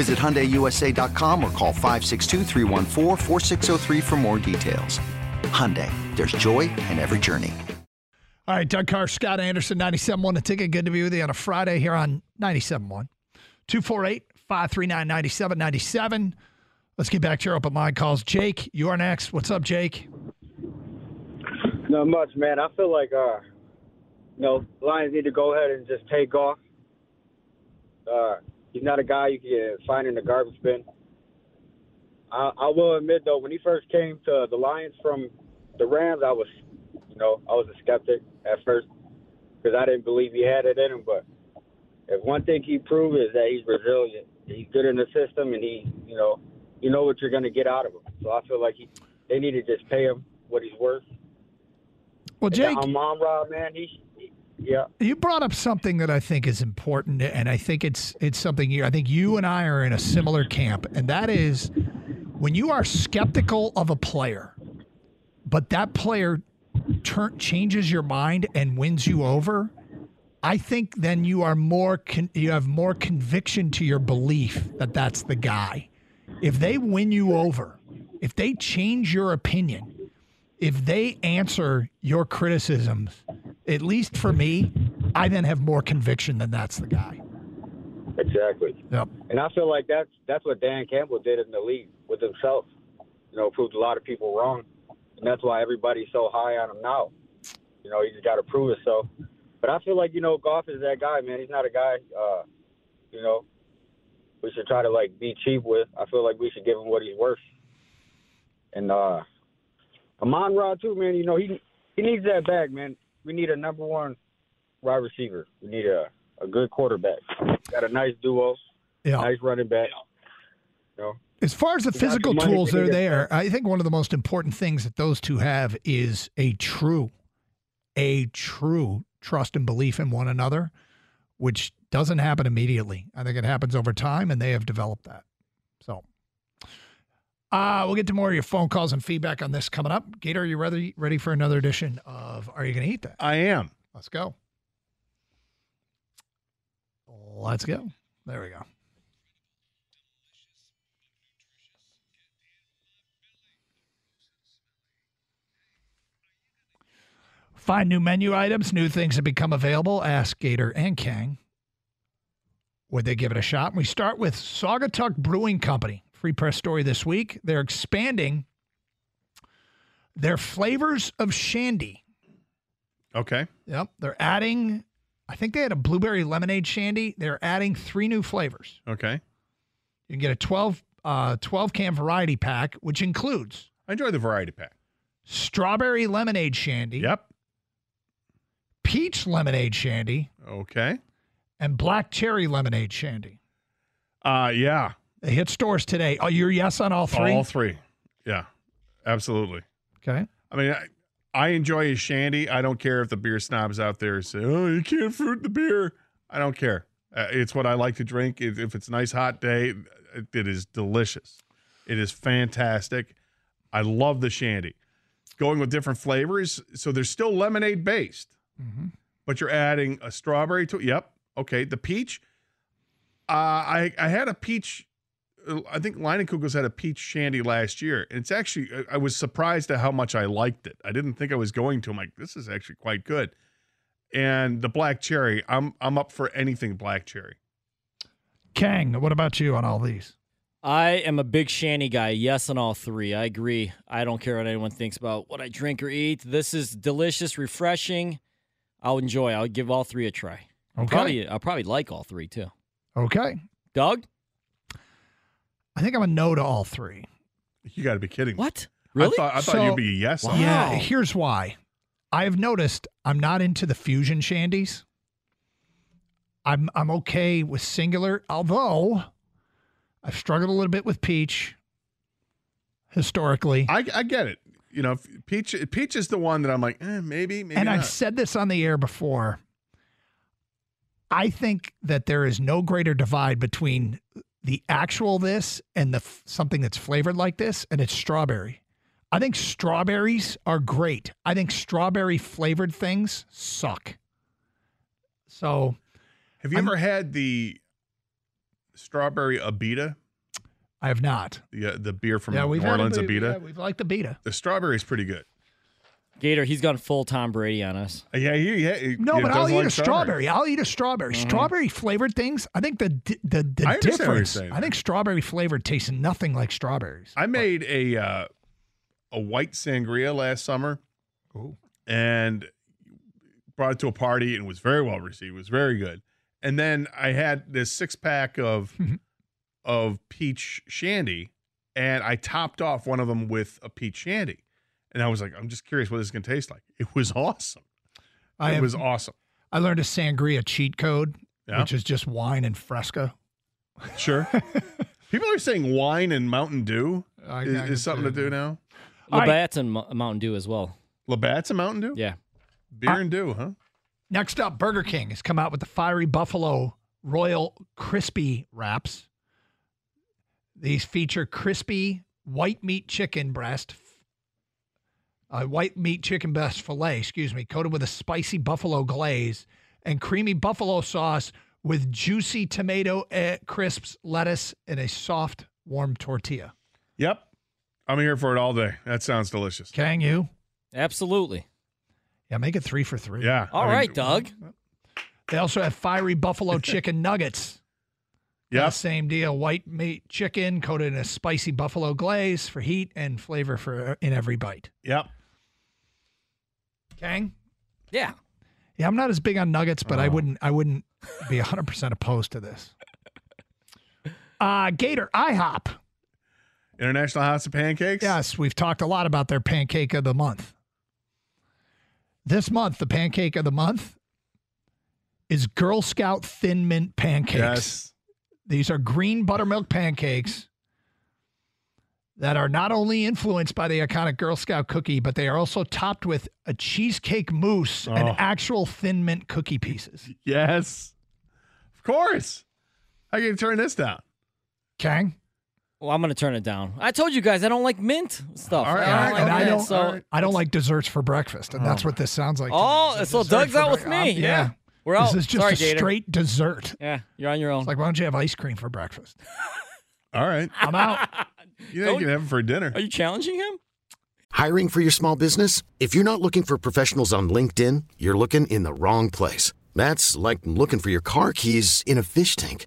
Visit HyundaiUSA.com or call 562 for more details. Hyundai, there's joy in every journey. All right, Doug Carr, Scott Anderson, 97.1 The Ticket. Good to be with you on a Friday here on 97.1. 248-539-9797. Let's get back to your open line calls. Jake, you are next. What's up, Jake? Not much, man. I feel like, uh, you know, Lions need to go ahead and just take off. Uh, He's not a guy you can find in the garbage bin. I, I will admit though, when he first came to the Lions from the Rams, I was, you know, I was a skeptic at first because I didn't believe he had it in him. But if one thing he proved is that he's resilient, he's good in the system, and he, you know, you know what you're going to get out of him. So I feel like he, they need to just pay him what he's worth. Well, Jake, Amon Ra, man, he yeah. You brought up something that I think is important, and I think it's it's something you. I think you and I are in a similar camp, and that is when you are skeptical of a player, but that player turn, changes your mind and wins you over. I think then you are more con, you have more conviction to your belief that that's the guy. If they win you over, if they change your opinion, if they answer your criticisms at least for me, I then have more conviction than that's the guy. Exactly. Yep. And I feel like that's that's what Dan Campbell did in the league with himself. You know, proved a lot of people wrong, and that's why everybody's so high on him now. You know, he just got to prove himself. But I feel like you know, Goff is that guy, man. He's not a guy. Uh, you know, we should try to like be cheap with. I feel like we should give him what he's worth. And uh Amon Ra too, man. You know, he he needs that bag, man we need a number one wide receiver. We need a, a good quarterback. Got a nice duo. Yeah. Nice running back. You know, as far as the physical tools, they're there. I think one of the most important things that those two have is a true, a true trust and belief in one another, which doesn't happen immediately. I think it happens over time, and they have developed that. So, uh, we'll get to more of your phone calls and feedback on this coming up. Gator, are you ready, ready for another edition of Are You Going to Eat That? I am. Let's go. Let's go. There we go. Find new menu items, new things that become available. Ask Gator and Kang. Would they give it a shot? we start with Saugatuck Brewing Company. Free press story this week. They're expanding their flavors of shandy. Okay. Yep. They're adding, I think they had a blueberry lemonade shandy. They're adding three new flavors. Okay. You can get a 12, uh, 12 can variety pack, which includes. I enjoy the variety pack. Strawberry lemonade shandy. Yep. Peach lemonade shandy. Okay. And black cherry lemonade shandy. Uh, yeah. They hit stores today. Oh, you're yes on all three? All three. Yeah, absolutely. Okay. I mean, I, I enjoy a shandy. I don't care if the beer snobs out there say, "Oh, you can't fruit the beer." I don't care. Uh, it's what I like to drink. If it's a nice hot day, it is delicious. It is fantastic. I love the shandy. Going with different flavors, so they're still lemonade based, mm-hmm. but you're adding a strawberry to. it. Yep. Okay. The peach. Uh, I I had a peach I think Leinenkugel's had a peach shandy last year. And it's actually, I was surprised at how much I liked it. I didn't think I was going to. I'm like, this is actually quite good. And the black cherry, I'm I'm up for anything black cherry. Kang, what about you on all these? I am a big shandy guy. Yes, on all three. I agree. I don't care what anyone thinks about what I drink or eat. This is delicious, refreshing. I'll enjoy. I'll give all three a try. Okay. Probably, I'll probably like all three too. Okay. Doug, I think I'm a no to all three. You got to be kidding. me. what? Really? I thought, I thought So- you'd be a yes. on Yeah, here's why. I've noticed I'm not into the fusion shandies. I'm I'm okay with singular, although I've struggled a little bit with peach historically. I, I get it. You know, peach peach is the one that I'm like, eh, maybe, maybe and not. I've said this on the air before. I think that there is no greater divide between the actual this and the something that's flavored like this, and it's strawberry. I think strawberries are great. I think strawberry flavored things suck. So Have you I'm- ever had the strawberry Abita, I have not. the uh, the beer from yeah, New Orleans a, Abita? Yeah, we've liked the beta. The strawberry is pretty good. Gator, he's gone full Tom Brady on us. Uh, Yeah, yeah, yeah. he- No, he but I'll doesn't eat like a strawberry. I'll eat a strawberry. Strawberry flavored things. I think the the the I understand what you're difference. I think strawberry flavored tastes nothing like strawberries. I made a uh, a white sangria last summer, and brought it to a party, and was very well received. It was very good. And then I had this six pack of of peach shandy, and I topped off one of them with a peach shandy. And I was like, I'm just curious what this is going to taste like. It was awesome. I it have- was awesome. I learned a sangria cheat code, Yeah. which is just wine and Fresca. Sure. People are saying wine and Mountain Dew I- is, I is something to do that. now. All right. Labatt's and Mo- Mountain Dew as well. Labatt's and Mountain Dew? Yeah. Beer Uh, and Dew, huh? Next up, Burger King has come out with the Fiery Buffalo Royal Crispy Wraps. These feature crispy white meat chicken breast, uh, white meat chicken breast filet, excuse me, coated with a spicy buffalo glaze and creamy buffalo sauce with juicy tomato uh, crisps, lettuce, and a soft, warm tortilla. Yep. I'm here for it all day. That sounds delicious. Can you? Absolutely. Yeah, make it three for three. Yeah. All I mean, right, Doug. They also have fiery buffalo chicken nuggets. Yep. same deal. White meat chicken coated in a spicy buffalo glaze for heat and flavor for in every bite. Yep. Kang? Yeah. Yeah, I'm not as big on nuggets, but I Oh. wouldn't I wouldn't be 100% opposed to this. Uh Gator IHOP. International House of Pancakes? Yes, we've talked a lot about their pancake of the month. This month, the pancake of the month is Girl Scout Thin Mint pancakes. Yes. These are green buttermilk pancakes that are not only influenced by the iconic Girl Scout cookie, but they are also topped with a cheesecake mousse and Oh. actual thin mint cookie pieces. Yes. Of course. How can you turn this down? Kang? Well, I'm going to turn it down. I told you guys I don't like mint stuff. All right, I don't right, like and I don't, so I don't like desserts for breakfast, and that's what this sounds like. Oh, It's a so Doug's out with break- me. um, Yeah. We're out. This is just Sorry, a Gator. straight dessert. Yeah, you're on your own. It's like, why don't you have ice cream for breakfast? All right. I'm out. You know you can have him for dinner. Are you challenging him? Hiring for your small business? If you're not looking for professionals on LinkedIn, you're looking in the wrong place. That's like looking for your car keys in a fish tank.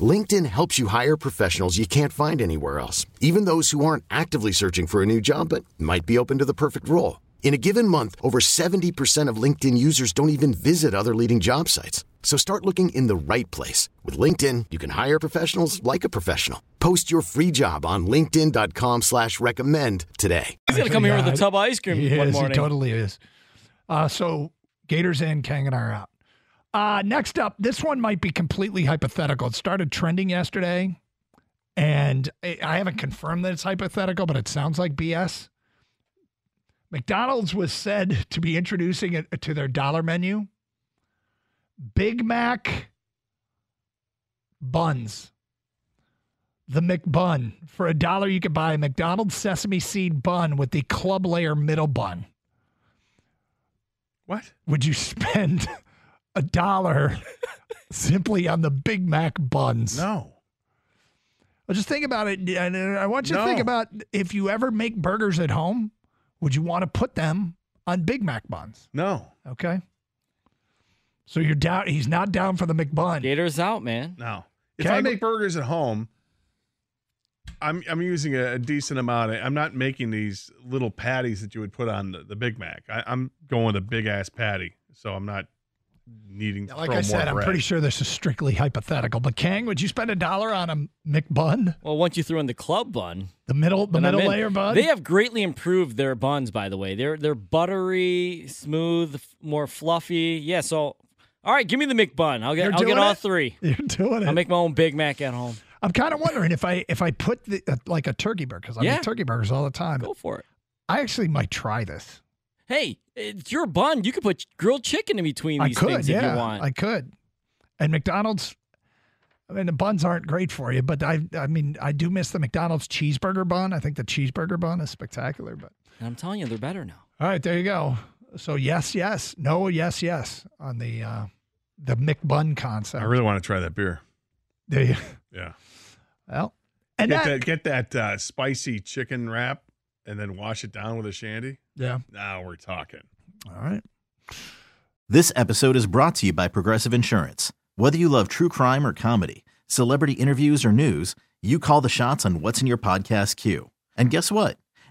LinkedIn helps you hire professionals you can't find anywhere else, even those who aren't actively searching for a new job but might be open to the perfect role. In a given month, over 70% of LinkedIn users don't even visit other leading job sites. So start looking in the right place. With LinkedIn, you can hire professionals like a professional. Post your free job on linkedin.com slash recommend today. He's going to come here with a tub of ice cream He one is, morning. He totally is. Uh, so Gators in, Kang and I are out. Uh, next up, this one might be completely hypothetical. It started trending yesterday, and I I haven't confirmed that it's hypothetical, but it sounds like BS. McDonald's was said to be introducing it to their dollar menu Big Mac buns. The McBun. For a dollar, you could buy a McDonald's sesame seed bun with the club layer middle bun. What? Would you spend a dollar simply on the Big Mac buns? No. Well, just think about it. And I want you to think about if you ever make burgers at home, would you want to put them on Big Mac buns? No. Okay. So you're down. He's not down for the McBun. Gator's out, man. No. If Okay, I but- make burgers at home, I'm I'm using a, a decent amount. Of, I'm not making these little patties that you would put on the, the Big Mac. I, I'm going with a big ass patty, so I'm not needing. To Like throw I said, more I'm bread. pretty sure this is strictly hypothetical. But Kang, would you spend a dollar on a McBun, Well, once you throw in the club bun, the middle, the middle in. layer bun? They have greatly improved their buns, by the way. They're they're buttery, smooth, more fluffy. Yeah. So, all right, give me the McBun. I'll get I'll get all it? three. You're doing it. I'll make my own Big Mac at home. I'm kind of wondering if I if I put the, uh, like a turkey burger because I Yeah. make turkey burgers all the time. Go for it. I actually might try this. Hey, it's your bun. You could put grilled chicken in between these could, things yeah, if you want. I could. And McDonald's, I mean, the buns aren't great for you, but I, I mean, I do miss the McDonald's cheeseburger bun. I think the cheeseburger bun is spectacular. But and I'm telling you, they're better now. all right, there you go. So yes, yes, no, yes, yes on the uh, the McBun concept. I really want to try that beer. there you, Yeah. well, and get that, that, get that uh, spicy chicken wrap, and then wash it down with a shandy. yeah. Now we're talking. All right. This episode is brought to you by Progressive Insurance. Whether you love true crime or comedy, celebrity interviews or news, you call the shots on what's in your podcast queue. And guess what?